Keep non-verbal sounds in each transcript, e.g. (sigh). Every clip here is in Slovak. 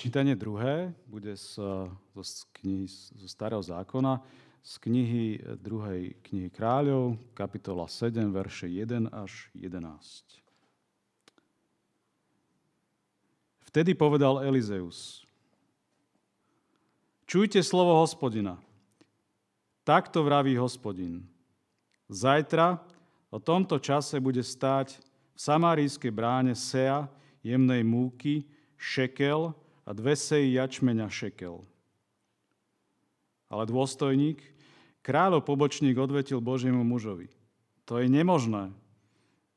Čítanie druhé bude z, z knihy zo Starého zákona, z knihy druhej knihy kráľov, kapitola 7, verše 1 až 11. Vtedy povedal Elizeus, čujte slovo hospodina. Takto vraví hospodin. Zajtra o tomto čase bude stáť v samárijskej bráne sea jemnej múky, šekel a dve seji jačmeňa šekel. Ale dôstojník, kráľov pobočník odvetil Božiemu mužovi. To je nemožné.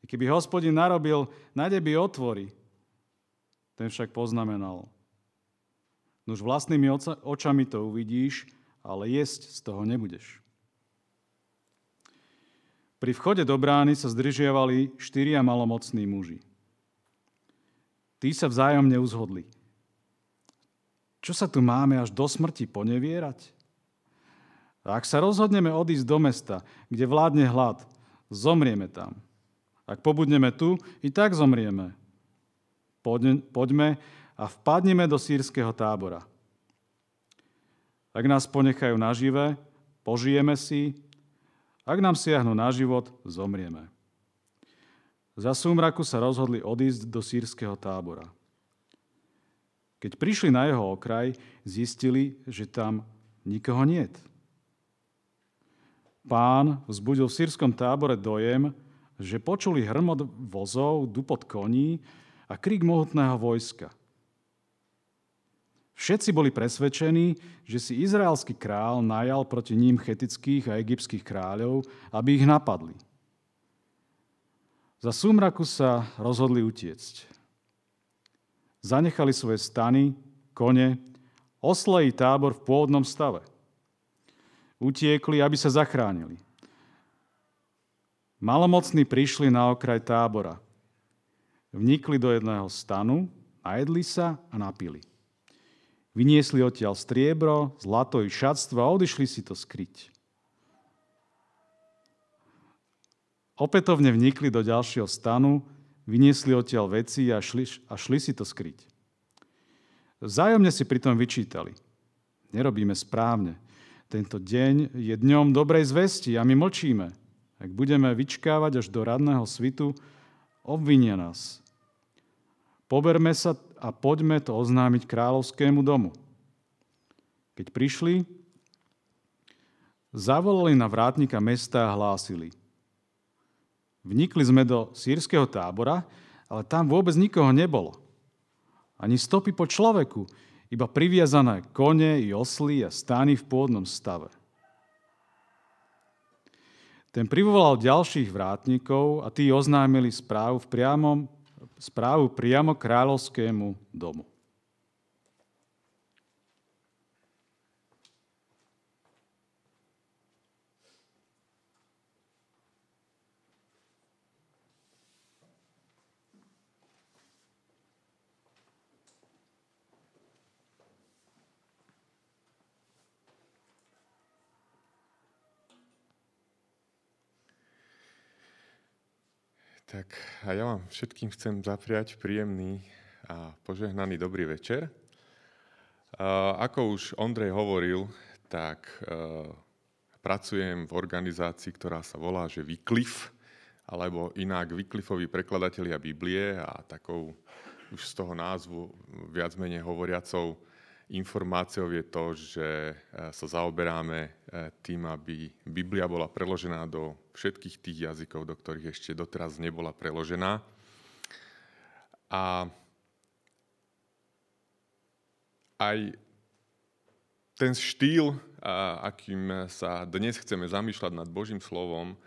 Keby hospodin narobil na nebi otvory, ten však poznamenal. Nož vlastnými očami to uvidíš, ale jesť z toho nebudeš. Pri vchode do brány sa zdržiavali štyria malomocní muži. Tí sa vzájomne uzhodli – čo sa tu máme až do smrti ponevierať? Ak sa rozhodneme odísť do mesta, kde vládne hlad, zomrieme tam. Ak pobudneme tu, i tak zomrieme. Poďme a vpadneme do sírskeho tábora. Ak nás ponechajú nažive, požijeme si, ak nám siahnu na život, zomrieme. Za súmraku sa rozhodli odísť do sírskeho tábora. Keď prišli na jeho okraj, zistili, že tam nikoho niet. Pán vzbudil v sírskom tábore dojem, že počuli hrmot vozov, dupot koní a krik mohutného vojska. Všetci boli presvedčení, že si izraelský král najal proti ním chetických a egyptských kráľov, aby ich napadli. Za súmraku sa rozhodli utiecť. Zanechali svoje stany, kone, oslejí tábor v pôvodnom stave. Utiekli, aby sa zachránili. Malomocní prišli na okraj tábora. Vnikli do jedného stanu, najedli sa a napili. Vyniesli odtiaľ striebro, zlato i šatstvo a odišli si to skryť. Opätovne vnikli do ďalšieho stanu, Vyniesli odtiaľ veci a šli, a šli si to skryť. Vzájomne si pritom vyčítali. Nerobíme správne. Tento deň je dňom dobrej zvesti a my mlčíme. Ak budeme vyčkávať až do radného svitu, obvinia nás. Poberme sa a poďme to oznámiť kráľovskému domu. Keď prišli, zavolali na vrátnika mesta a hlásili – Vnikli sme do sírskeho tábora, ale tam vôbec nikoho nebolo. Ani stopy po človeku, iba priviazané kone i osly a stány v pôvodnom stave. Ten privolal ďalších vrátnikov a tí oznámili správu, v priamom, správu priamo kráľovskému domu. Tak a ja vám všetkým chcem zapriať príjemný a požehnaný dobrý večer. Ako už Ondrej hovoril, tak pracujem v organizácii, ktorá sa volá, že Wycliffe, alebo inak Wycliffeovi prekladatelia Biblie a takou už z toho názvu viac menej hovoriacou informáciou je to, že e, sa zaoberáme e, tým, aby Biblia bola preložená do všetkých tých jazykov, do ktorých ešte doteraz nebola preložená. A aj ten štýl, akým sa dnes chceme zamýšľať nad Božím slovom,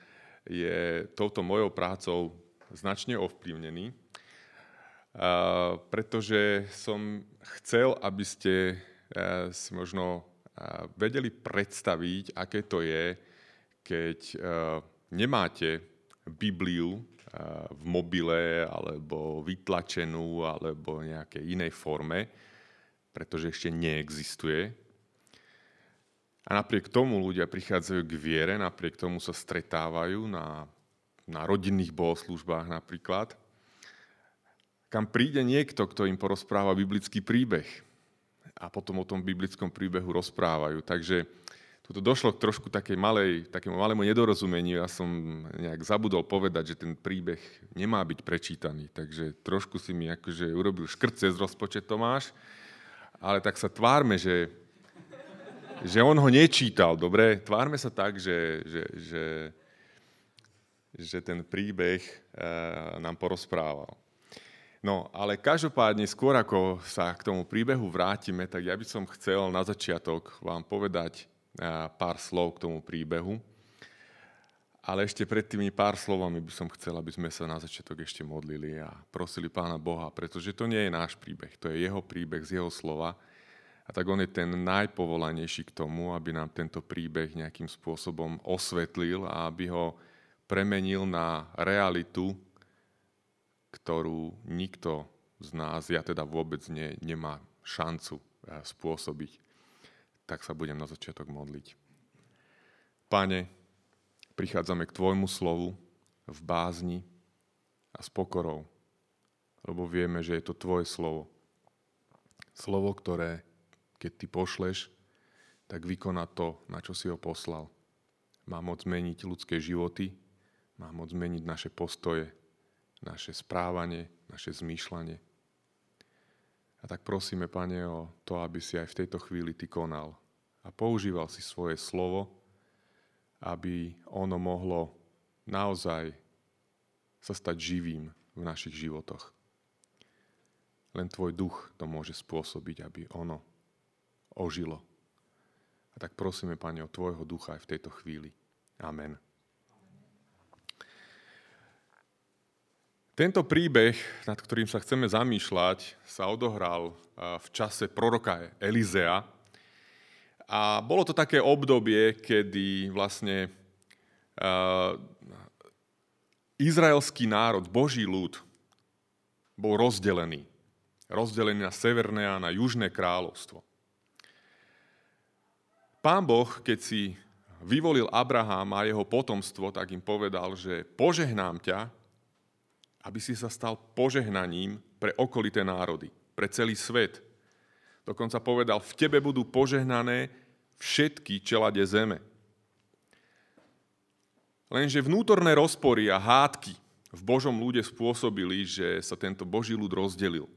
je touto mojou prácou značne ovplyvnený pretože som chcel, aby ste si možno vedeli predstaviť, aké to je, keď nemáte Bibliu v mobile alebo vytlačenú alebo nejakej inej forme, pretože ešte neexistuje. A napriek tomu ľudia prichádzajú k viere, napriek tomu sa stretávajú na, na rodinných bohoslužbách napríklad kam príde niekto, kto im porozpráva biblický príbeh. a potom o tom biblickom príbehu rozprávajú. Takže tu došlo k trošku takej malej, takému malému nedorozumeniu. Ja som nejak zabudol povedať, že ten príbeh nemá byť prečítaný. Takže trošku si mi akože urobil škrt cez rozpočet Tomáš. Ale tak sa tvárme, že, že on ho nečítal, dobre? Tvárme sa tak, že, že, že, že ten príbeh e, nám porozprával. No, ale každopádne, skôr ako sa k tomu príbehu vrátime, tak ja by som chcel na začiatok vám povedať pár slov k tomu príbehu. Ale ešte pred tými pár slovami by som chcel, aby sme sa na začiatok ešte modlili a prosili Pána Boha, pretože to nie je náš príbeh, to je jeho príbeh z jeho slova. A tak on je ten najpovolanejší k tomu, aby nám tento príbeh nejakým spôsobom osvetlil a aby ho premenil na realitu, ktorú nikto z nás, ja teda vôbec ne, nemá šancu eh, spôsobiť tak sa budem na začiatok modliť. Pane, prichádzame k Tvojmu slovu v bázni a s pokorou, lebo vieme, že je to Tvoje slovo. Slovo, ktoré, keď Ty pošleš, tak vykoná to, na čo si ho poslal. Má moc zmeniť ľudské životy, má moc zmeniť naše postoje, naše správanie, naše zmýšľanie. A tak prosíme, Pane, o to, aby si aj v tejto chvíli Ty konal a používal si svoje slovo, aby ono mohlo naozaj sa stať živým v našich životoch. Len Tvoj duch to môže spôsobiť, aby ono ožilo. A tak prosíme, Pane, o Tvojho ducha aj v tejto chvíli. Amen. Tento príbeh, nad ktorým sa chceme zamýšľať, sa odohral v čase proroka Elizea. A bolo to také obdobie, kedy vlastne izraelský národ, Boží ľud, bol rozdelený. Rozdelený na severné a na južné kráľovstvo. Pán Boh, keď si vyvolil Abraham a jeho potomstvo, tak im povedal, že požehnám ťa aby si sa stal požehnaním pre okolité národy, pre celý svet. Dokonca povedal, v tebe budú požehnané všetky čelade zeme. Lenže vnútorné rozpory a hádky v Božom ľude spôsobili, že sa tento Boží ľud rozdelil.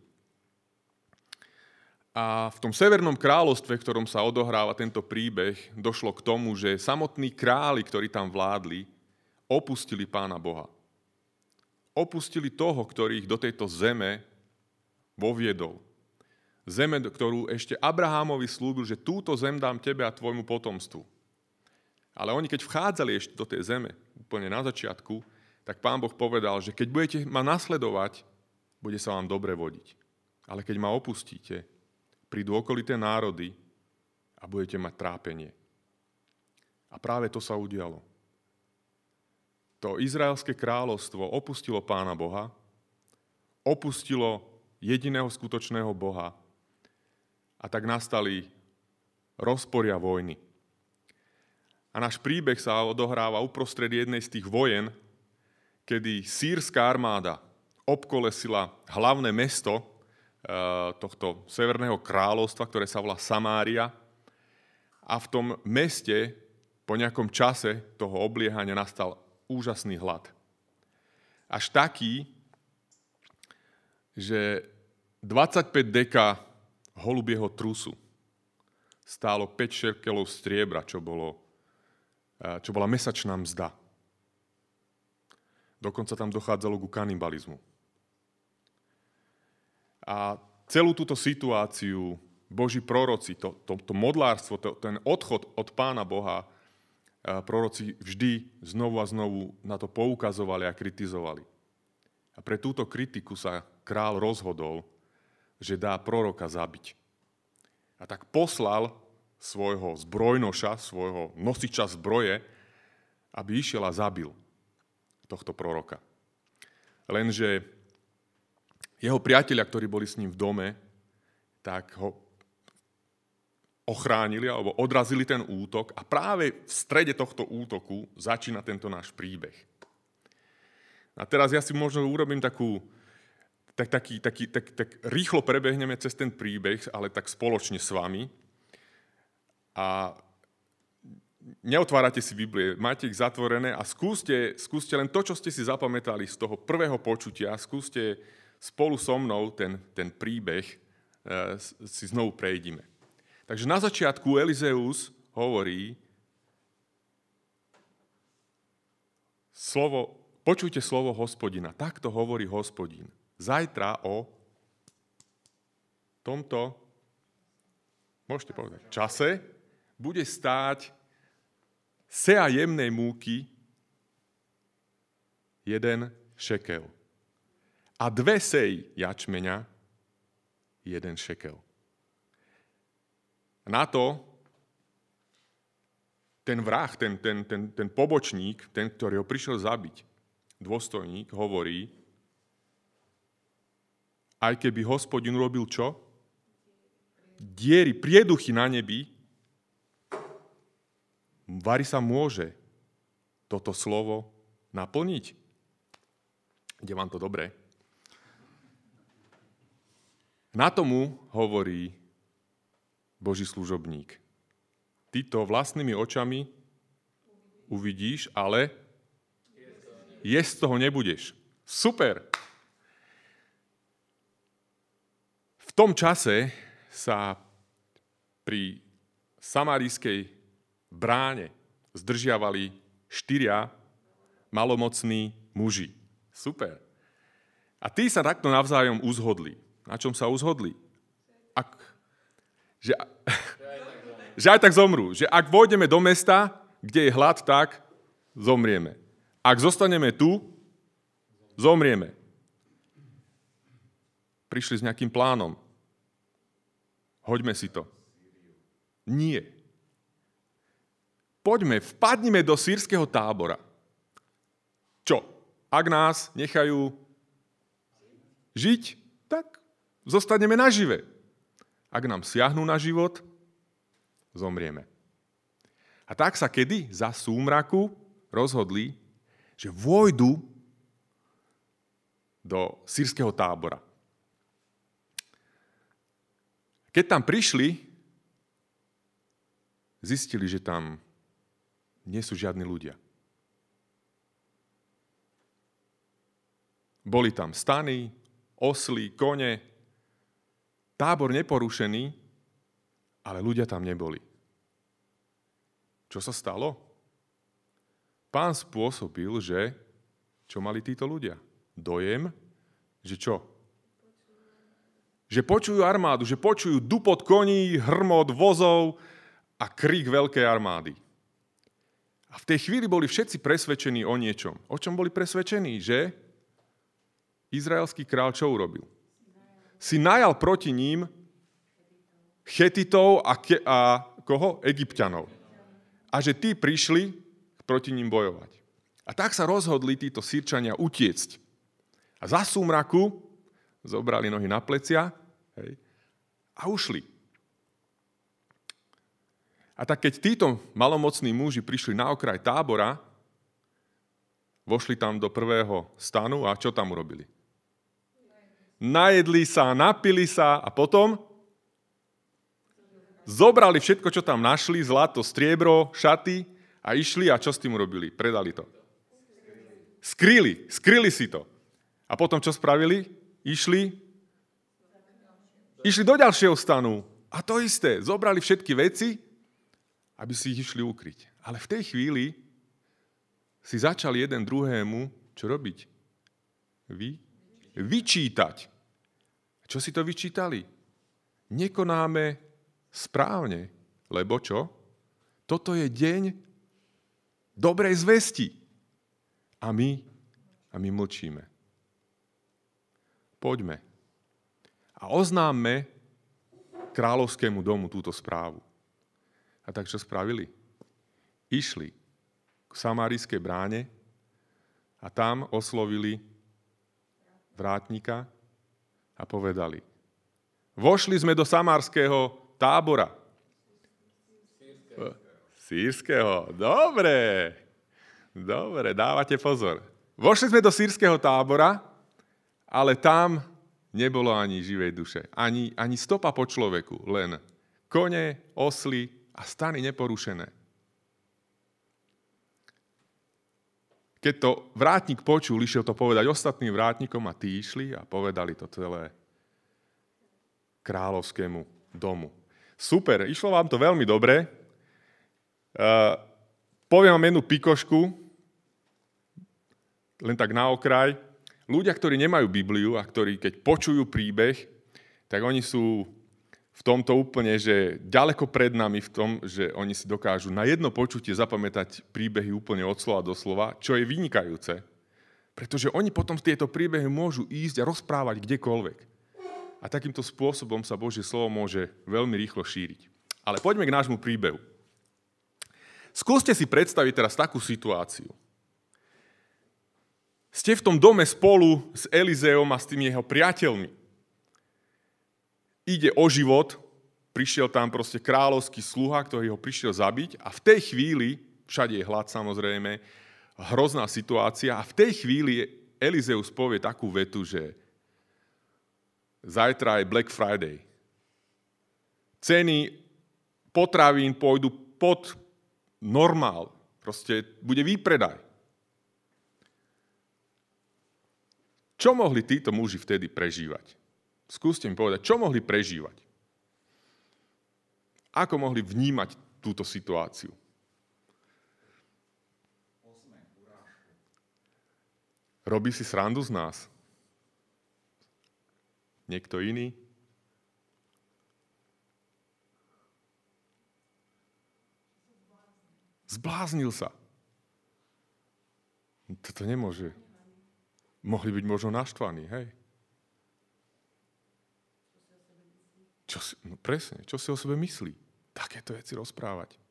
A v tom severnom kráľovstve, v ktorom sa odohráva tento príbeh, došlo k tomu, že samotní králi, ktorí tam vládli, opustili pána Boha opustili toho, ktorý ich do tejto zeme voviedol. Zeme, ktorú ešte Abrahámovi slúbil, že túto zem dám tebe a tvojmu potomstvu. Ale oni, keď vchádzali ešte do tej zeme, úplne na začiatku, tak pán Boh povedal, že keď budete ma nasledovať, bude sa vám dobre vodiť. Ale keď ma opustíte, prídu okolité národy a budete mať trápenie. A práve to sa udialo to izraelské kráľovstvo opustilo pána Boha, opustilo jediného skutočného Boha a tak nastali rozporia vojny. A náš príbeh sa odohráva uprostred jednej z tých vojen, kedy sírska armáda obkolesila hlavné mesto eh, tohto severného kráľovstva, ktoré sa volá Samária. A v tom meste po nejakom čase toho obliehania nastal úžasný hlad. Až taký, že 25 deka holubieho trusu stálo 5 šerkelov striebra, čo, bolo, čo bola mesačná mzda. Dokonca tam dochádzalo ku kanibalizmu. A celú túto situáciu Boží proroci, to, to, to modlárstvo, to, ten odchod od Pána Boha proroci vždy znovu a znovu na to poukazovali a kritizovali. A pre túto kritiku sa král rozhodol, že dá proroka zabiť. A tak poslal svojho zbrojnoša, svojho nosiča zbroje, aby išiel a zabil tohto proroka. Lenže jeho priatelia, ktorí boli s ním v dome, tak ho ochránili alebo odrazili ten útok a práve v strede tohto útoku začína tento náš príbeh. A teraz ja si možno urobím takú, tak, taký, taký, tak, tak rýchlo prebehneme cez ten príbeh, ale tak spoločne s vami. A neotvárate si Biblie, máte ich zatvorené a skúste, skúste len to, čo ste si zapamätali z toho prvého počutia, skúste spolu so mnou ten, ten príbeh e, si znovu prejdime. Takže na začiatku Elizeus hovorí, slovo, počujte slovo hospodina. Takto hovorí hospodin. Zajtra o tomto, môžete povedať, čase bude stáť sea jemnej múky jeden šekel. A dve sej jačmeňa jeden šekel. Na to ten vrah, ten, ten, ten, ten pobočník, ten, ktorý ho prišiel zabiť, dôstojník, hovorí, aj keby hospodin robil čo? Diery, prieduchy na nebi, Vary sa môže toto slovo naplniť? Ide vám to dobre? Na tomu hovorí Boží služobník. Ty to vlastnými očami uvidíš, ale jesť z toho nebudeš. Super! V tom čase sa pri samarijskej bráne zdržiavali štyria malomocní muži. Super. A tí sa takto navzájom uzhodli. Na čom sa uzhodli? Že, (laughs) že aj tak zomrú. Že ak vôjdeme do mesta, kde je hlad, tak zomrieme. Ak zostaneme tu, zomrieme. Prišli s nejakým plánom. Hoďme si to. Nie poďme, vpadnime do sírskeho tábora. Čo? Ak nás nechajú žiť, tak zostaneme nažive. Ak nám siahnú na život, zomrieme. A tak sa kedy za súmraku rozhodli, že vojdu do sírskeho tábora. Keď tam prišli, zistili, že tam nie sú žiadni ľudia. Boli tam stany, osly, kone, tábor neporušený, ale ľudia tam neboli. Čo sa stalo? Pán spôsobil, že čo mali títo ľudia? Dojem, že čo? Že počujú armádu, že počujú dupot koní, hrmot vozov a krík veľkej armády. A v tej chvíli boli všetci presvedčení o niečom. O čom boli presvedčení? Že izraelský král čo urobil? Si najal proti ním chetitov a, ke- a koho? Egyptianov. A že tí prišli proti ním bojovať. A tak sa rozhodli títo sírčania utiecť. A za súmraku zobrali nohy na plecia hej, a ušli. A tak keď títo malomocní muži prišli na okraj tábora, vošli tam do prvého stanu a čo tam urobili? Najedli sa, napili sa a potom zobrali všetko, čo tam našli, zlato, striebro, šaty a išli a čo s tým urobili? Predali to. Skryli, skryli si to. A potom čo spravili? Išli, išli do ďalšieho stanu. A to isté, zobrali všetky veci aby si ich išli ukryť. Ale v tej chvíli si začal jeden druhému čo robiť? Vy? Vyčítať. Čo si to vyčítali? Nekonáme správne, lebo čo? Toto je deň dobrej zvesti. A my, a my mlčíme. Poďme a oznámme kráľovskému domu túto správu. A tak čo spravili? Išli k samárijskej bráne a tam oslovili vrátnika a povedali, vošli sme do samárskeho tábora. Sírskeho. Dobre. Dobre, dávate pozor. Vošli sme do sírskeho tábora, ale tam nebolo ani živej duše, ani, ani stopa po človeku, len kone, osly a stany neporušené. Keď to vrátnik počul, išiel to povedať ostatným vrátnikom a tí išli a povedali to celé kráľovskému domu. Super, išlo vám to veľmi dobre. Uh, poviem vám jednu pikošku, len tak na okraj. Ľudia, ktorí nemajú Bibliu a ktorí keď počujú príbeh, tak oni sú v tomto úplne, že ďaleko pred nami v tom, že oni si dokážu na jedno počutie zapamätať príbehy úplne od slova do slova, čo je vynikajúce. Pretože oni potom tieto príbehy môžu ísť a rozprávať kdekoľvek. A takýmto spôsobom sa Božie slovo môže veľmi rýchlo šíriť. Ale poďme k nášmu príbehu. Skúste si predstaviť teraz takú situáciu. Ste v tom dome spolu s Elizeom a s tými jeho priateľmi ide o život, prišiel tam proste kráľovský sluha, ktorý ho prišiel zabiť a v tej chvíli, všade je hlad samozrejme, hrozná situácia a v tej chvíli Elizeus povie takú vetu, že zajtra je Black Friday. Ceny potravín pôjdu pod normál. Proste bude výpredaj. Čo mohli títo muži vtedy prežívať? Skúste mi povedať, čo mohli prežívať? Ako mohli vnímať túto situáciu? Robí si srandu z nás? Niekto iný? Zbláznil sa. Toto nemôže. Mohli byť možno naštvaní, hej? Čo si, no presne, čo si o sebe myslí? Takéto veci rozprávať.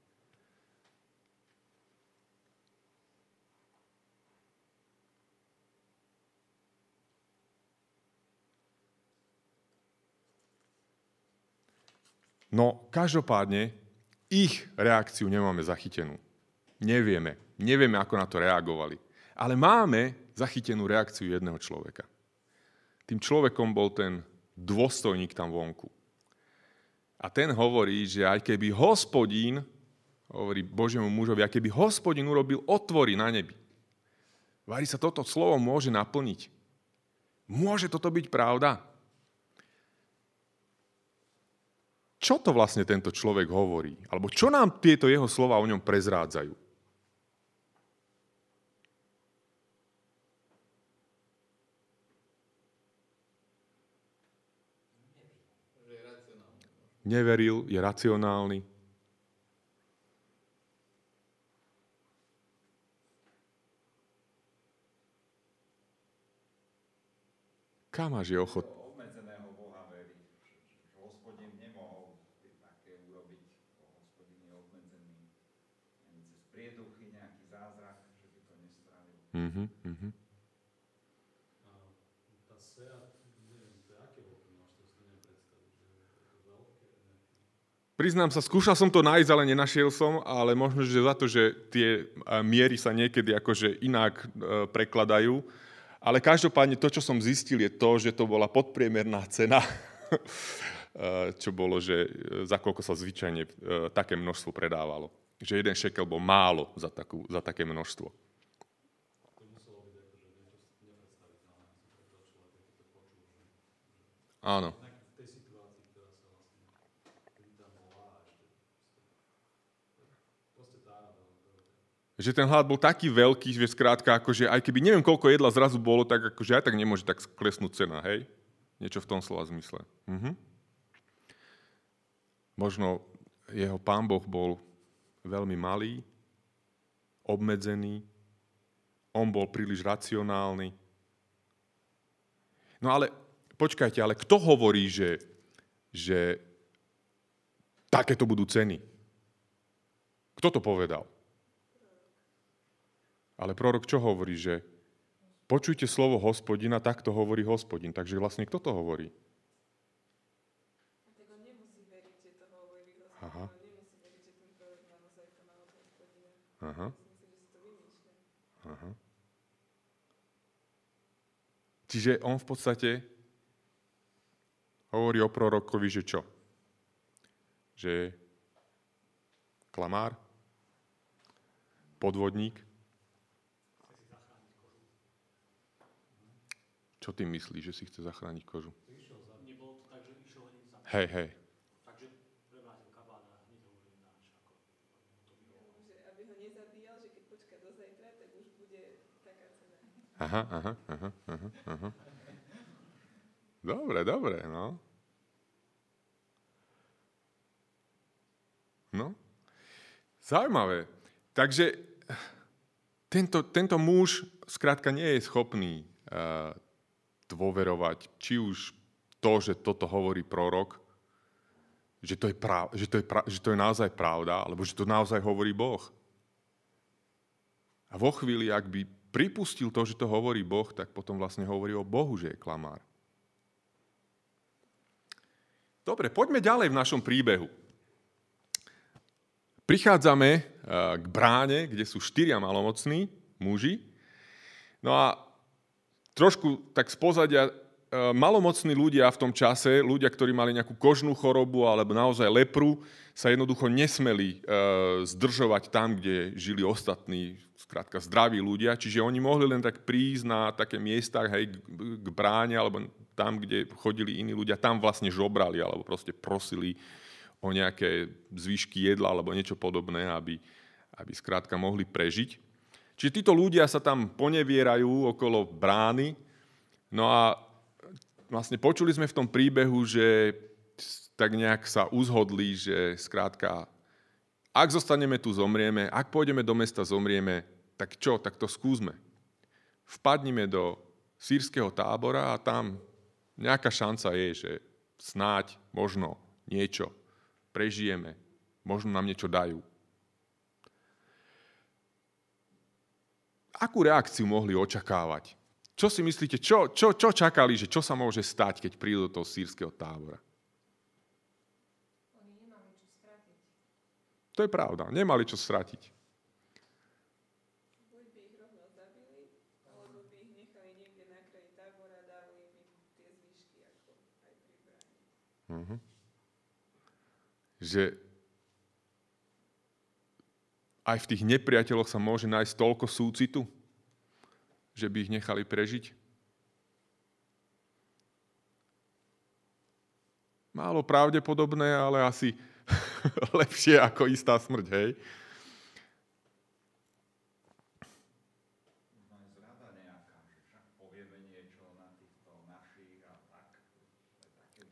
No, každopádne, ich reakciu nemáme zachytenú. Nevieme. Nevieme, ako na to reagovali. Ale máme zachytenú reakciu jedného človeka. Tým človekom bol ten dôstojník tam vonku. A ten hovorí, že aj keby hospodín, hovorí Božiemu mužovi, aj keby hospodín urobil otvory na nebi, Vári sa toto slovo môže naplniť. Môže toto byť pravda? Čo to vlastne tento človek hovorí? Alebo čo nám tieto jeho slova o ňom prezrádzajú? Neveril, je racionálny. Kam máš je ochot? obmedzeného Boha verí. Hospodin nemohol také urobiť, hospodin je obmedzený. Cez prieduchy nejaký zázrak, že by to nestravil. Uh-huh, uh-huh. Priznám sa, skúšal som to nájsť, ale nenašiel som, ale možno, že za to, že tie miery sa niekedy akože inak e, prekladajú. Ale každopádne to, čo som zistil, je to, že to bola podpriemerná cena, (laughs) e, čo bolo, že e, za koľko sa zvyčajne také množstvo predávalo. Že jeden šekel bol málo za, takú, za také množstvo. Áno. Že ten hlad bol taký veľký, že skrátka, akože aj keby neviem, koľko jedla zrazu bolo, tak akože aj tak nemôže tak klesnúť cena, hej? Niečo v tom slova zmysle. Mhm. Možno jeho pán Boh bol veľmi malý, obmedzený, on bol príliš racionálny. No ale počkajte, ale kto hovorí, že, že takéto budú ceny? Kto to povedal? Ale prorok čo hovorí? Že počujte slovo hospodina, tak to hovorí hospodin. Takže vlastne kto to hovorí? Aha. Aha. Aha. Čiže on v podstate Hovorí o prorokovi, že čo? Že klamár? Podvodník? Čo ty myslíš, že si chce zachrániť kožu? Hej, hej. Aha, aha, aha, aha, aha. Dobre, dobre, no. No, zaujímavé. Takže tento, tento muž skrátka nie je schopný uh, dôverovať, či už to, že toto hovorí prorok, že to je, prav, že to je, pra, že to je naozaj pravda, alebo že to naozaj hovorí Boh. A vo chvíli, ak by pripustil to, že to hovorí Boh, tak potom vlastne hovorí o Bohu, že je klamár. Dobre, poďme ďalej v našom príbehu. Prichádzame eh, k bráne, kde sú štyria malomocní muži. No a trošku tak z eh, malomocní ľudia v tom čase, ľudia, ktorí mali nejakú kožnú chorobu alebo naozaj lepru, sa jednoducho nesmeli uh, zdržovať tam, kde žili ostatní, skrátka zdraví ľudia. Čiže oni mohli len tak prísť na také miesta, hej, k bráne, alebo tam, kde chodili iní ľudia, tam vlastne žobrali, alebo proste prosili o nejaké zvyšky jedla, alebo niečo podobné, aby, aby skrátka mohli prežiť. Čiže títo ľudia sa tam ponevierajú okolo brány. No a vlastne počuli sme v tom príbehu, že tak nejak sa uzhodli, že skrátka, ak zostaneme tu, zomrieme, ak pôjdeme do mesta, zomrieme, tak čo, tak to skúsme. Vpadnime do sírskeho tábora a tam nejaká šanca je, že snáď, možno niečo prežijeme, možno nám niečo dajú. Akú reakciu mohli očakávať? Čo si myslíte, čo, čo, čo čakali, že čo sa môže stať, keď prídu do toho sírskeho tábora? To je pravda. Nemali čo stratiť. Buď by aj v tých nepriateľoch sa môže nájsť toľko súcitu, že by ich nechali prežiť. Málo pravdepodobné, ale asi (laughs) lepšie ako istá smrť, hej? Možno aj zrada nejaká, že však povieme niečo na týchto našich a tak.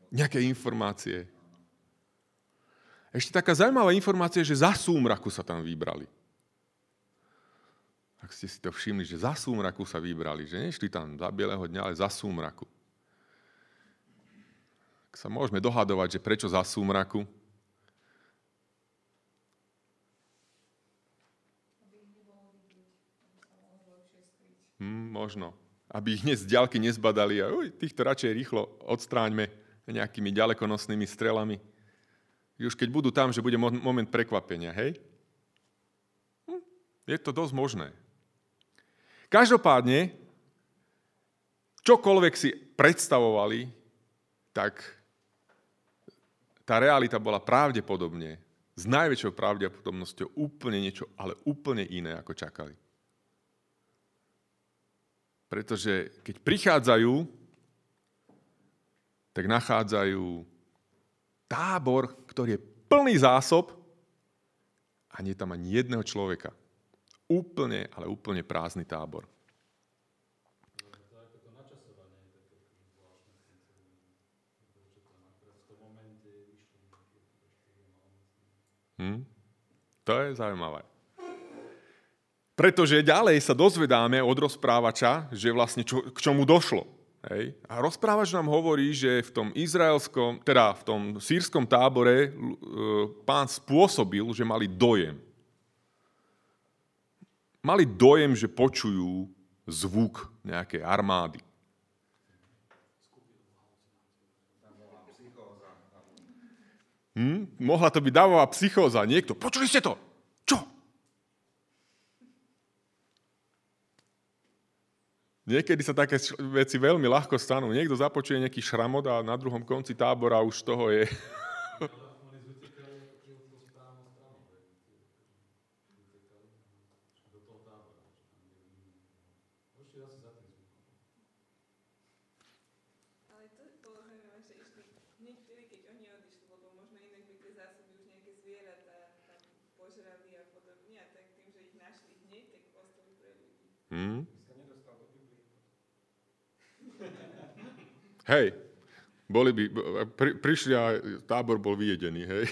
Nejaké informácie. Ešte taká zaujímavá informácia, že za súmraku sa tam vybrali. Ak ste si to všimli, že za súmraku sa vybrali, že nešli tam za bieleho dňa, ale za súmraku. Tak sa môžeme dohadovať, že prečo za súmraku, Hm, možno. Aby ich dnes z ďalky nezbadali a uj, týchto radšej rýchlo odstráňme nejakými ďalekonosnými strelami. Už keď budú tam, že bude moment prekvapenia, hej? Hm, je to dosť možné. Každopádne, čokoľvek si predstavovali, tak tá realita bola pravdepodobne, s najväčšou pravdepodobnosťou úplne niečo, ale úplne iné, ako čakali. Pretože keď prichádzajú, tak nachádzajú tábor, ktorý je plný zásob a nie tam ani jedného človeka. Úplne, ale úplne prázdny tábor. Hm? To je zaujímavé. Pretože ďalej sa dozvedáme od rozprávača, že vlastne čo, k čomu došlo. Hej? A rozprávač nám hovorí, že v tom izraelskom, teda v tom sírskom tábore e, pán spôsobil, že mali dojem. Mali dojem, že počujú zvuk nejakej armády. Hm? Mohla to byť davová psychóza. Niekto, počuli ste to? Niekedy sa také veci veľmi ľahko stanú. Niekto započuje nejaký šramot a na druhom konci tábora už toho je. (laughs) Ale to bolo zaujímavé, že išli hneď vtedy, keď oni odišli, lebo možno inak by tie zásoby už nejaké zvieratá tam požrali a podobne. A tak tým, že ich našli hneď, tak ostali pre ľudí. Hm? sa nedostal do Biblie. Hej, boli by, pri, prišli a tábor bol vyjedený, hej.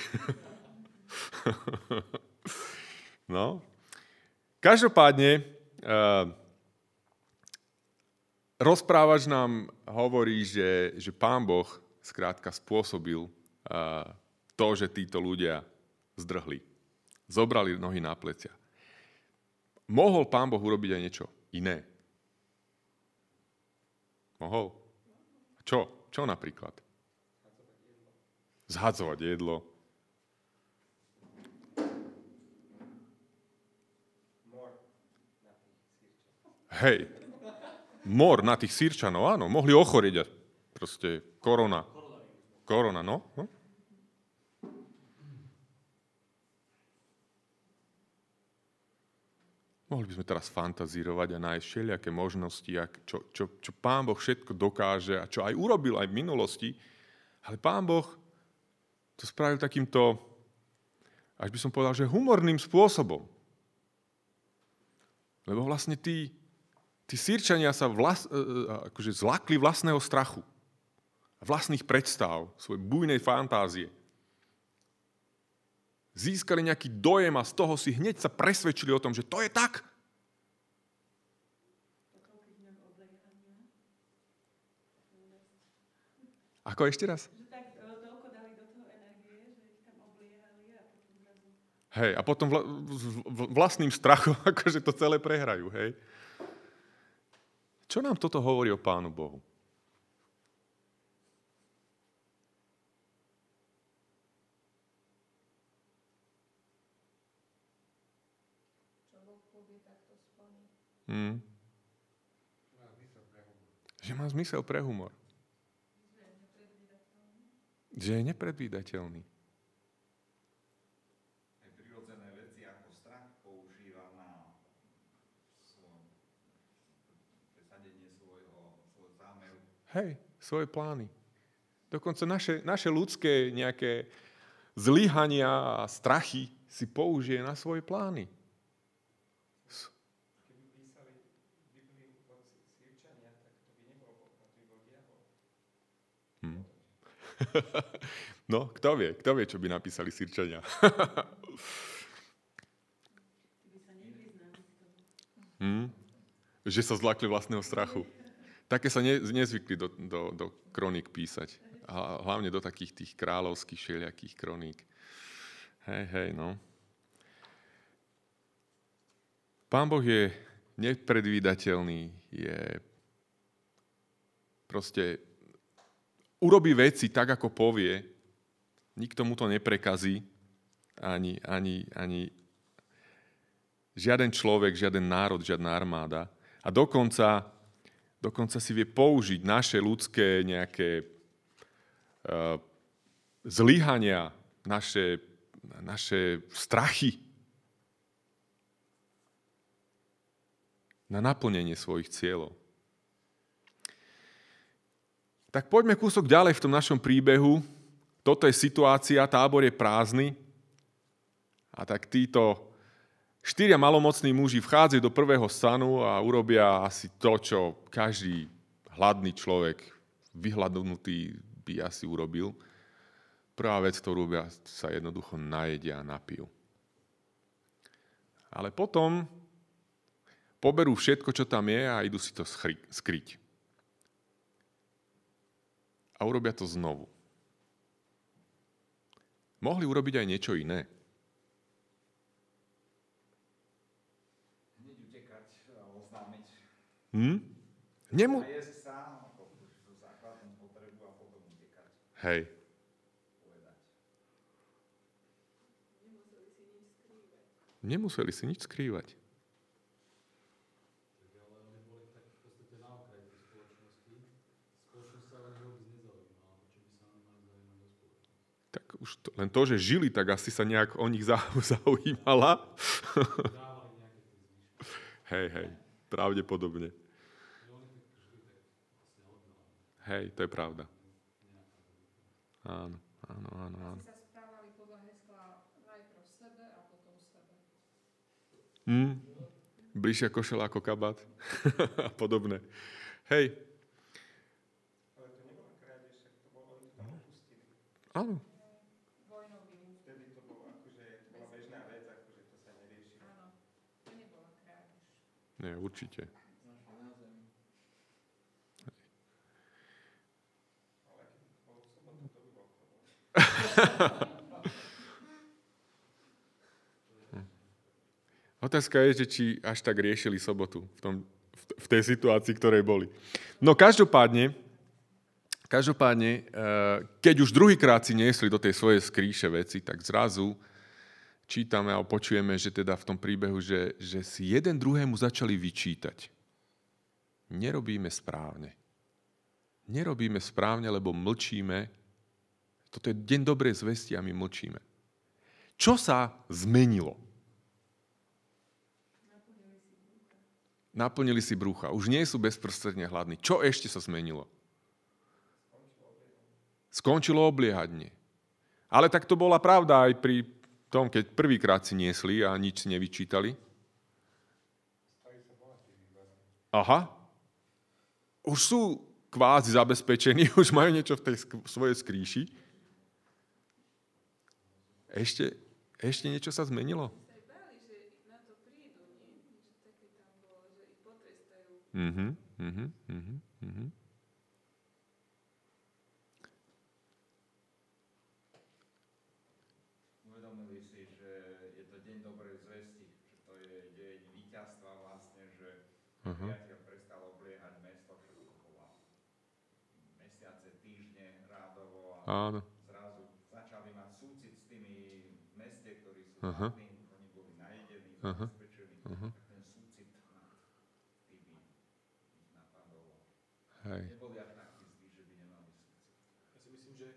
(laughs) no. Každopádne, uh, rozprávač nám hovorí, že, že pán Boh skrátka spôsobil uh, to, že títo ľudia zdrhli. Zobrali nohy na plecia. Mohol pán Boh urobiť aj niečo iné? Mohol? Čo? Čo napríklad? Zhadzovať jedlo. Hej. Mor na tých sírčanov, áno, mohli ochorieť. Proste korona. Korona, no. no. Mohli by sme teraz fantazírovať a nájsť všelijaké možnosti, čo, čo, čo Pán Boh všetko dokáže a čo aj urobil aj v minulosti, ale Pán Boh to spravil takýmto, až by som povedal, že humorným spôsobom. Lebo vlastne tí, tí sírčania sa vlas, e, e, akože zlakli vlastného strachu, vlastných predstav, svojej bujnej fantázie. Získali nejaký dojem a z toho si hneď sa presvedčili o tom, že to je tak. Ako ešte raz? Hej, a potom vla, vlastným strachom (laughs) akože to celé prehrajú, hej. Čo nám toto hovorí o Pánu Bohu? Hmm. Že má zmysel pre humor. Že je nepredvídateľný. Hej, svoje plány. Dokonca naše, naše ľudské nejaké zlyhania a strachy si použije na svoje plány. Keby písali Bibliu Sýrčania, tak to by nebol Boh, to by bol diabol. (laughs) No, kto vie, kto vie, čo by napísali Sirčania. Ty by sa nevyznali v tom. hm? Že sa zlakli vlastného strachu. Také sa ne, nezvykli do, do, do kroník písať. A hlavne do takých tých kráľovských všelijakých kroník. Hej, hej, no. Pán Boh je nepredvídateľný, je proste urobí veci tak, ako povie, nikto mu to neprekazí, ani, ani, ani žiaden človek, žiaden národ, žiadna armáda. A dokonca, dokonca si vie použiť naše ľudské nejaké uh, zlyhania, naše, naše strachy na naplnenie svojich cieľov. Tak poďme kúsok ďalej v tom našom príbehu. Toto je situácia, tábor je prázdny. A tak títo štyria malomocní muži vchádzajú do prvého stanu a urobia asi to, čo každý hladný človek, vyhľadnutý by asi urobil. Prvá vec, ktorú robia, sa jednoducho najedia a napijú. Ale potom poberú všetko, čo tam je a idú si to skryť a urobia to znovu. Mohli urobiť aj niečo iné. Hm? Nemu... Hej. Nemuseli si nič skrývať. Už to, len to, že žili, tak asi sa nejak o nich zau- (laughs) zaujímala. hej, hej, pravdepodobne. Hej, to je pravda. Áno, áno, áno, áno. Hm? Bližšia košela ako kabát (laughs) a podobné. Hej, Ale to nebola krádež, to bolo, oni to tam opustili. áno, Vojnový, Vtedy to bolo akože, to bola bežná vec, akože to sa neriešilo. áno. To nebola krádež. nie, určite. Ale keď to bolo v sobotu, to by bol (laughs) problém. Otázka je, že či až tak riešili sobotu v, tom, v, tej situácii, ktorej boli. No každopádne, každopádne, eh, keď už druhýkrát si niesli do tej svojej skrýše veci, tak zrazu čítame a počujeme, že teda v tom príbehu, že, že si jeden druhému začali vyčítať. Nerobíme správne. Nerobíme správne, lebo mlčíme. Toto je deň dobrej zvesti a my mlčíme. Čo sa zmenilo? Naplnili si brúcha. Už nie sú bezprostredne hladní. Čo ešte sa zmenilo? Skončilo obliehadne. Ale tak to bola pravda aj pri tom, keď prvýkrát si niesli a nič si nevyčítali. Aha. Už sú kvázi zabezpečení, (laughs) už majú niečo v tej sk- svojej skrýši. Ešte, ešte niečo sa zmenilo? Sa aj báli, že na to prídu, nie? Že také tam bolo, že ich potrestajú. Mhm, mhm, mhm, mhm. Uvedomili si, že je to deň dobrej zvesti, že to je deň víťazstva vlastne, že Priateľ prestal obliehať mesto, to bola mesiace, týždne rádovo a Áno. zrazu začali mať súcit s tými meste, ktorí sú Aha. hladní, oni boli najedení, Aha. zabezpečení, Aha. tak ten súcit nad tými ich napadol. Hej. Neboli až takí zlí, že by nemali súcit. Ja si myslím, že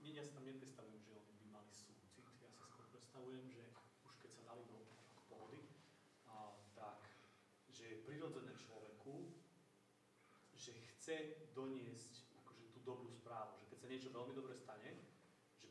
nie, ja si tam nepredstavujem, že oni by mali súcit. Ja si skôr predstavujem, že už keď sa dali do pohody, a, tak, že je prirodzené človeku, že chce doniesť akože tú dobrú správu. Že keď sa niečo veľmi dobre stane,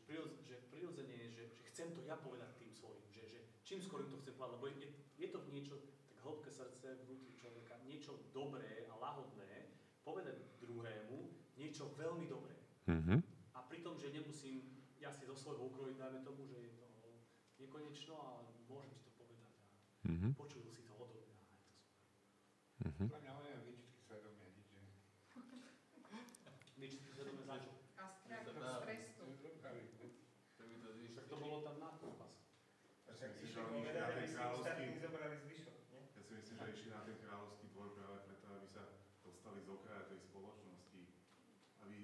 že, prirodz, že prirodzene je, že, že chcem to ja povedať tým svojim. Že, že čím skôr im to chcem povedať, lebo je, je to niečo, tak hĺbke srdce vnútri človeka, niečo dobré a lahodné, povedať druhému niečo veľmi dobré. Mhm. A pritom, že nemusím ja si zo svojho ukrojiť, dajme tomu, že je to nekonečno, ale môžem ti to povedať a Mhm. počul si to odo mňa. a je to super. Mhm. Pre mňa len výčitky svedomia, nič, že... Nič si vedome za čo. A strach z trestu. Tak to bolo tam na kompas. Ja si myslím, že oni išli na ten kráľovský, zvyšok, ja si myslím, že išli na ten kráľovský dvor práve preto, aby sa dostali z okraja tej spoločnosti, aby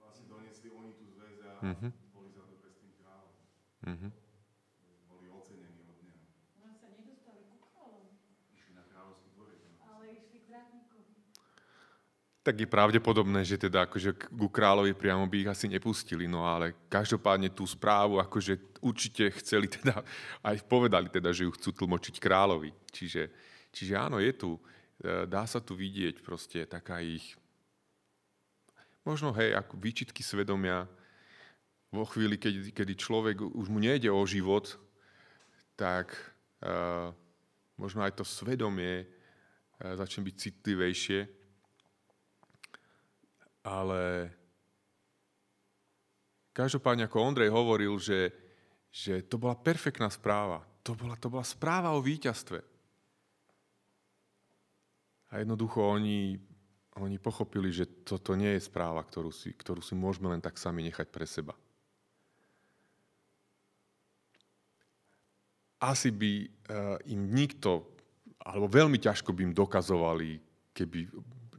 vlastne doniesli oni tú zväz a Mhm. boli za to s tým kráľom. Mhm. Boli ocenení od neho. No sa nedostali ku kráľom, Išli na kráľovský dvor. je to napísané. ale išli k vrátnikom. Tak je pravdepodobné, že teda akože ku kráľovi priamo by ich asi nepustili, no ale každopádne tú správu akože určite chceli teda, (laughs) aj povedali teda, že ju chcú tlmočiť kráľovi. Čiže, čiže áno, je tu, e, dá sa tu vidieť proste taká ich, možno hej, ako výčitky svedomia, vo chvíli, keď, kedy človek už mu nejde o život, tak uh, možno aj to svedomie uh, začne byť citlivejšie, ale každopádne, ako Ondrej hovoril, že, že to bola perfektná správa. To bola, to bola správa o víťazstve. A jednoducho oni, oni pochopili, že toto nie je správa, ktorú si, ktorú si môžeme len tak sami nechať pre seba. Asi by uh, im nikto, alebo veľmi ťažko by im dokazovali, keby,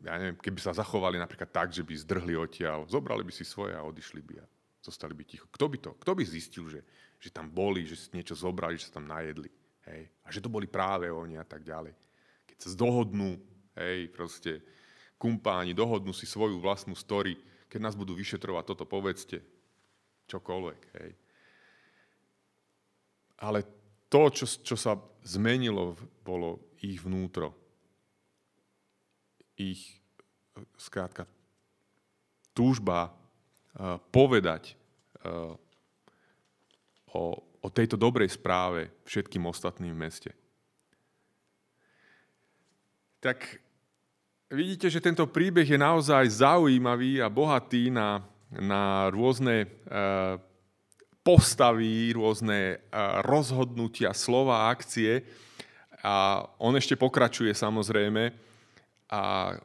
ja neviem, keby sa zachovali napríklad tak, že by zdrhli odtiaľ, zobrali by si svoje a odišli by a zostali by ticho. Kto by to? Kto by zistil, že, že tam boli, že si niečo zobrali, že sa tam najedli? Hej? A že to boli práve oni a tak ďalej. Keď sa dohodnú, hej, proste kumpáni, dohodnú si svoju vlastnú story, keď nás budú vyšetrovať, toto povedzte. čokoľvek. Hej. Ale to, čo, čo sa zmenilo, bolo ich vnútro. Ich, skrátka, túžba uh, povedať uh, o, o tejto dobrej správe všetkým ostatným v meste. Tak vidíte, že tento príbeh je naozaj zaujímavý a bohatý na, na rôzne uh, postavy, rôzne uh, rozhodnutia, slova, akcie. A on ešte pokračuje samozrejme. A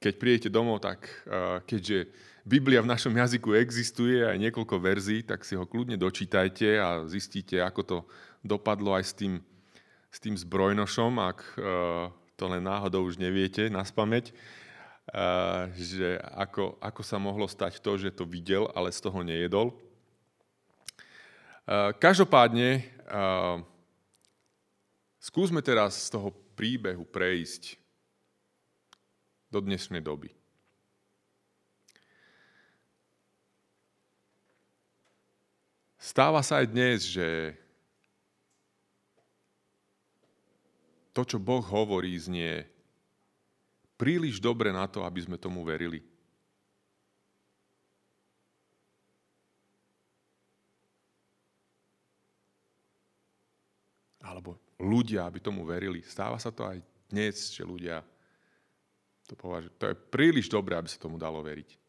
keď prídete domov, tak keďže Biblia v našom jazyku existuje aj niekoľko verzií, tak si ho kľudne dočítajte a zistíte, ako to dopadlo aj s tým, s tým zbrojnošom, ak to len náhodou už neviete na spameť, že ako, ako sa mohlo stať to, že to videl, ale z toho nejedol. Každopádne, skúsme teraz z toho príbehu prejsť do dnešnej doby. Stáva sa aj dnes, že to, čo Boh hovorí, znie príliš dobre na to, aby sme tomu verili. Alebo ľudia, aby tomu verili. Stáva sa to aj dnes, že ľudia to považujú. To je príliš dobré, aby sa tomu dalo veriť.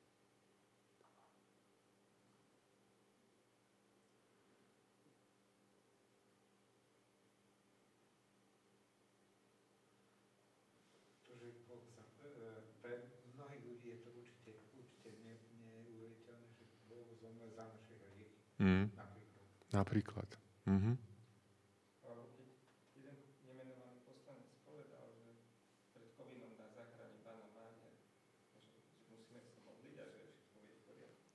Mm. Napríklad. Mm-hmm. Jeden nemenovaný poslanec povedal, že pred covidom dá zachrániť pána Mária, že, že musíme sa modliť a že všetko bude v poriadku.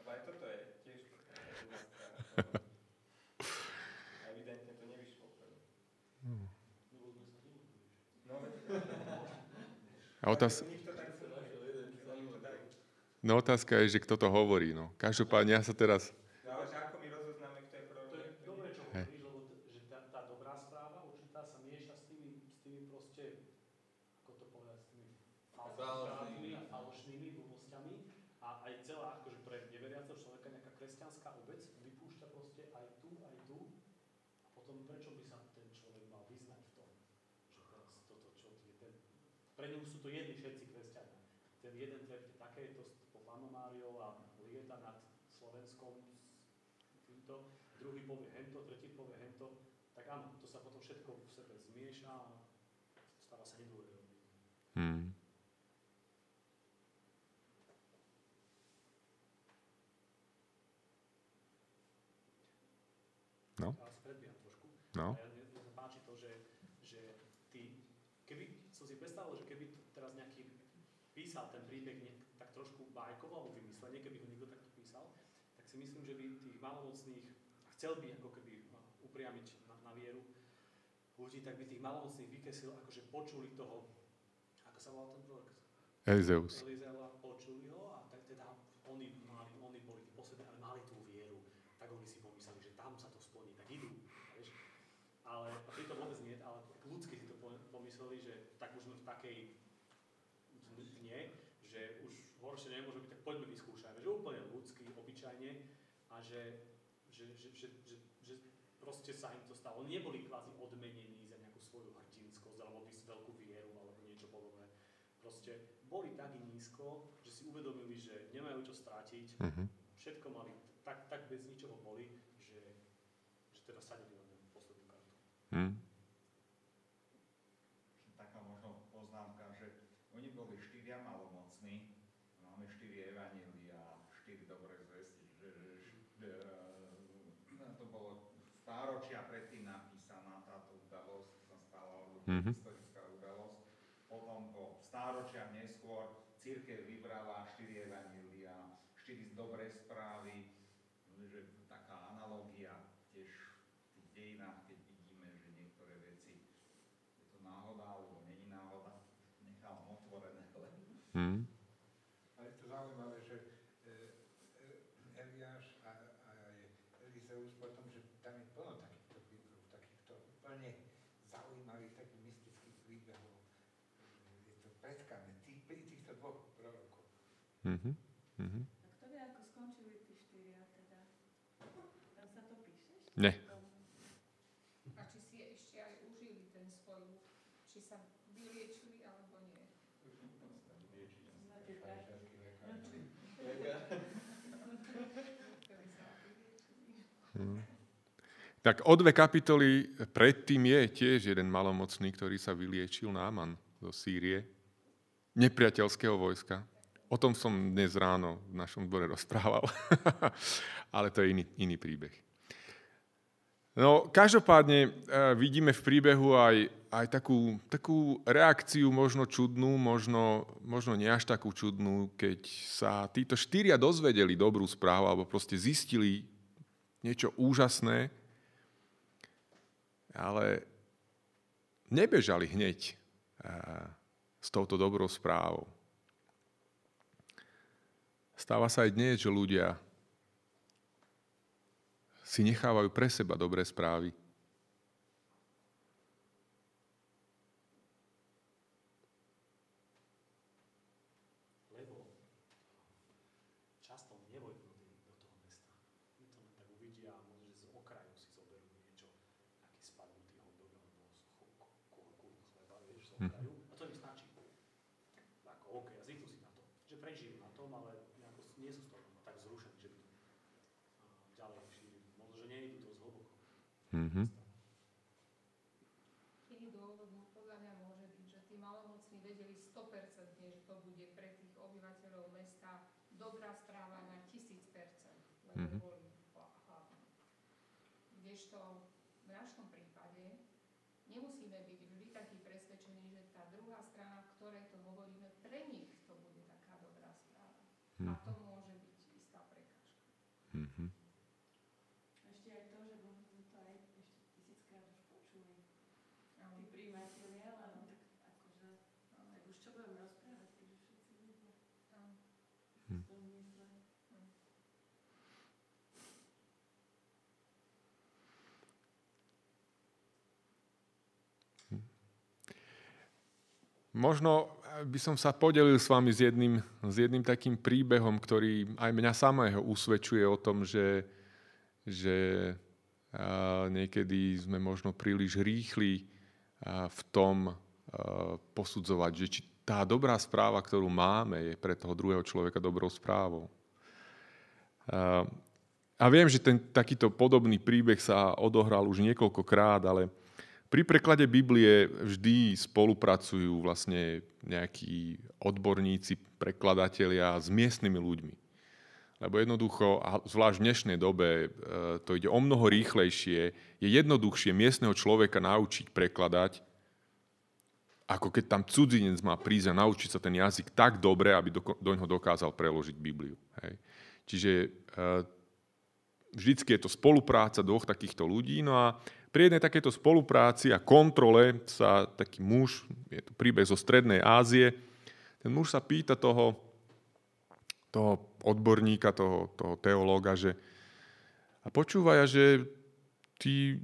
Ale aj toto je tiež taká jedna strana toho. A evidentne to nevyšlo úplne. No, A otáz... No otázka je, že kto to hovorí. No. Každopádne ja sa teraz ale že ako my rozoznáme, kto je To prorok? je dobré, čo hovoríš, lebo t- že tá, tá dobrá správa určitá sa mieša s tými, s tými proste, ako to povedať, s tými falšnými a falošnými blbosťami a aj celá, akože pre neveriaceho človeka nejaká kresťanská obec vypúšťa proste aj tu, aj tu a potom prečo by sa ten človek mal vyznať v tom, že teraz toto, čo je ten, pre ňu sú to jedni všetci kresťania. Ten jeden tvrdí takéto po Pánom Máriou a lieta nad Slovenskom s týmto, druhý povie hento, tretí povie hento, tak áno, to sa potom všetko v sebe zmieša a stáva sa nedôveryhodným. Hmm. No. Predbieham trošku. No. A ja, mne, mne sa páči to, že, že ty, keby, som si predstavil, že keby to teraz nejaký písal ten príbeh tak trošku bajkovo alebo vymyslenie, keby ho niekto takto písal, tak si myslím, že by tých malomocných, chcel by ako keby ma upriamiť na, na vieru ľudí, tak by tých malomocných vykesil, akože počuli toho, ako sa volal ten prorok? Elizeus. Elizela, počuli ho a tak teda oni, mali, oni boli tí poslední, ale mali tú vieru, tak oni si pomysleli, že tam sa to splní, tak idú. Vieš? Ale a pri to vôbec nie, ale ľudsky si to po- pomysleli, že tak už sme v takej dne, že už horšie nemôže byť, tak poďme vyskúšajme. Že úplne ľudsky, obyčajne a že, že, že, že, že, že proste sa im to stalo. Oni neboli kvázi odmenení za nejakú svoju hrdinskosť alebo veľkú vieru alebo niečo podobné. Proste boli tak nízko, že si uvedomili, že nemajú čo strátiť, Mhm. všetko mali, tak, tak bez ničoho boli, že, že teda sadili na tú poslednú kartu. Hmm. taká možno poznámka, že oni boli štyria malomocní, máme štyri evanília, štyri dobré zvesti, že, že, že e, to bolo stáročia predtým napísaná táto udalosť, sa Mhm. historická udalosť. Potom po stáročia neskôr církev vybrala štyri evanília, štyri dobré správy, že taká analogia tiež v tých dejinách, keď vidíme, že niektoré veci je to náhoda alebo není náhoda, nechávam otvorené, ale Hmm. Ale je to zaujímavé, že e, e, Eliáš chcel už potom, že tam je plno takýchto príbehov, takýchto úplne zaujímavých, takých mystických príbehov. Je to pretkané tých, týchto dvoch prorokov. Mhm. Mhm. A kto vie, ako skončili tí štyria teda? Tam sa to píše? Nie. A či si ešte aj užili ten svoj, či sa vyliečili alebo nie. Vyliečili. Tak o dve kapitoly predtým je tiež jeden malomocný, ktorý sa vyliečil Náman zo Sýrie, nepriateľského vojska. O tom som dnes ráno v našom zbore rozprával, (laughs) ale to je iný, iný príbeh. No, každopádne e, vidíme v príbehu aj, aj takú, takú reakciu možno čudnú, možno, možno nie až takú čudnú, keď sa títo štyria dozvedeli dobrú správu alebo proste zistili niečo úžasné, ale nebežali hneď eh, s touto dobrou správou. Stáva sa aj dnes, že ľudia si nechávajú pre seba dobré správy. lebo často nevojdu do, tej- do toho mesta. Oni to len tak uvidia a možno, že z okraju si zoberú niečo, aký spadnutý hotdog alebo z chu- ku- ku- ku chleba, vieš, z okraju. A to im stačí. Ako, OK, a zvyknú si na to. Že prežijú na tom, ale nejako nie sú z toho tak zrušení, že by to a, ďalej šírili. Možno, že nie idú dosť hlboko. Mhm. Iný dôvod no, podľa mňa môže byť, že tí malomocní vedeli 100% že to bude pre tých obyvateľov mesta dobrá správa na 1000%, lebo Mhm. boli hla- hladní. Kdežto v našom prípade nemusíme byť vždy takí presvedčení, že tá druhá strana, v ktorej to hovoríme, pre nich to bude taká dobrá správa. A to môže byť istá prekážka. Mhm. Ešte aj to, že možno sme to aj ešte tisíckrát už počuli. Áno. Tí príjmatelia, ale no tak akože, tak už čo budeme rozprávať, keď už všetci vedia. Áno. Hm. To mysle. Možno by som sa podelil s vami s jedným, s jedným takým príbehom, ktorý aj mňa samého usvedčuje o tom, že, že a, niekedy sme možno príliš rýchli a, v tom posudzovať, že či tá dobrá správa, ktorú máme, je pre toho druhého človeka dobrou správou. A viem, že ten takýto podobný príbeh sa odohral už niekoľkokrát, ale pri preklade Biblie vždy spolupracujú vlastne nejakí odborníci, prekladatelia s miestnymi ľuďmi. Lebo jednoducho, a zvlášť v dnešnej dobe, e, to ide o mnoho rýchlejšie, je jednoduchšie miestneho človeka naučiť prekladať, ako keď tam cudzinec má prísť a naučiť sa ten jazyk tak dobre, aby do, do ňoho dokázal preložiť Bibliu. Hej. Čiže e, vždycky je to spolupráca dvoch takýchto ľudí. No a pri jednej takéto spolupráci a kontrole sa taký muž, je to príbeh zo Strednej Ázie, ten muž sa pýta toho, toho odborníka, toho, toho teológa, že a počúvaj, že ty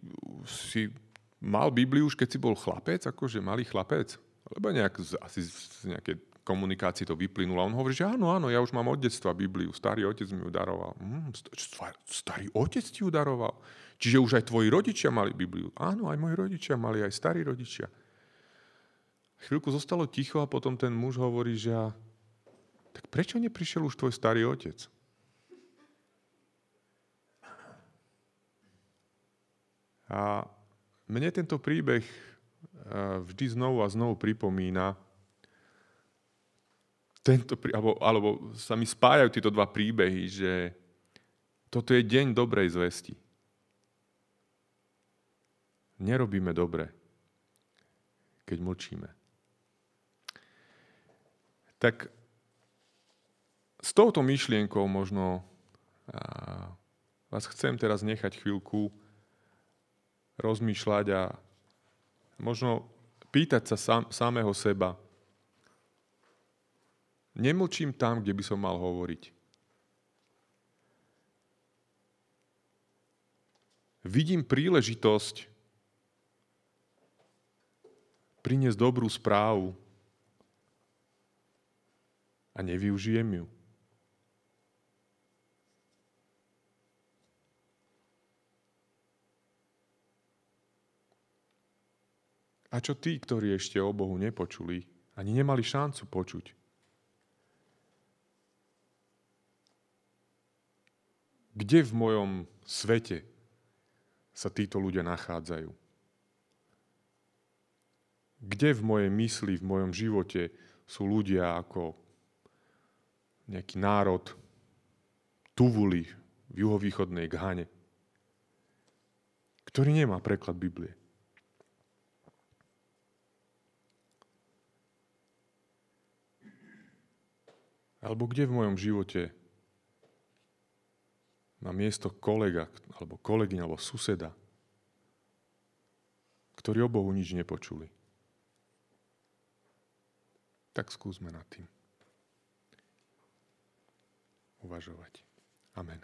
si mal Bibliu už keď si bol chlapec, akože malý chlapec? Lebo nejak, asi z nejakej komunikácii to vyplynulo. On hovorí, že áno, áno, ja už mám od detstva Bibliu, starý otec mi ju daroval. Mm, st- st- starý otec ti ju daroval? Čiže už aj tvoji rodičia mali Bibliu. Áno, aj moji rodičia mali, aj starí rodičia. Chvíľku zostalo ticho a potom ten muž hovorí, že tak prečo neprišiel už tvoj starý otec? A mne tento príbeh eh, vždy znovu a znovu pripomína, tento, alebo, alebo sa mi spájajú tieto dva príbehy, že toto je deň dobrej zvesti. Nerobíme dobre, keď mlčíme. Tak s touto myšlienkou možno vás chcem teraz nechať chvíľku rozmýšľať a možno pýtať sa sám, samého seba. Nemlčím tam, kde by som mal hovoriť. vidím príležitosť priniesť dobrú správu a nevyužijem ju. A čo tí, ktorí ešte o Bohu nepočuli, ani nemali šancu počuť? Kde v mojom svete sa títo ľudia nachádzajú? Kde v mojej mysli, v mojom živote sú ľudia ako nejaký národ Tuvuli v juhovýchodnej Ghane, ktorý nemá preklad Biblie? Alebo kde v mojom živote má miesto kolega, alebo kolegyňa, alebo suseda, ktorí o Bohu nič nepočuli. Tak skúsme nad tým uvažovať. Amen.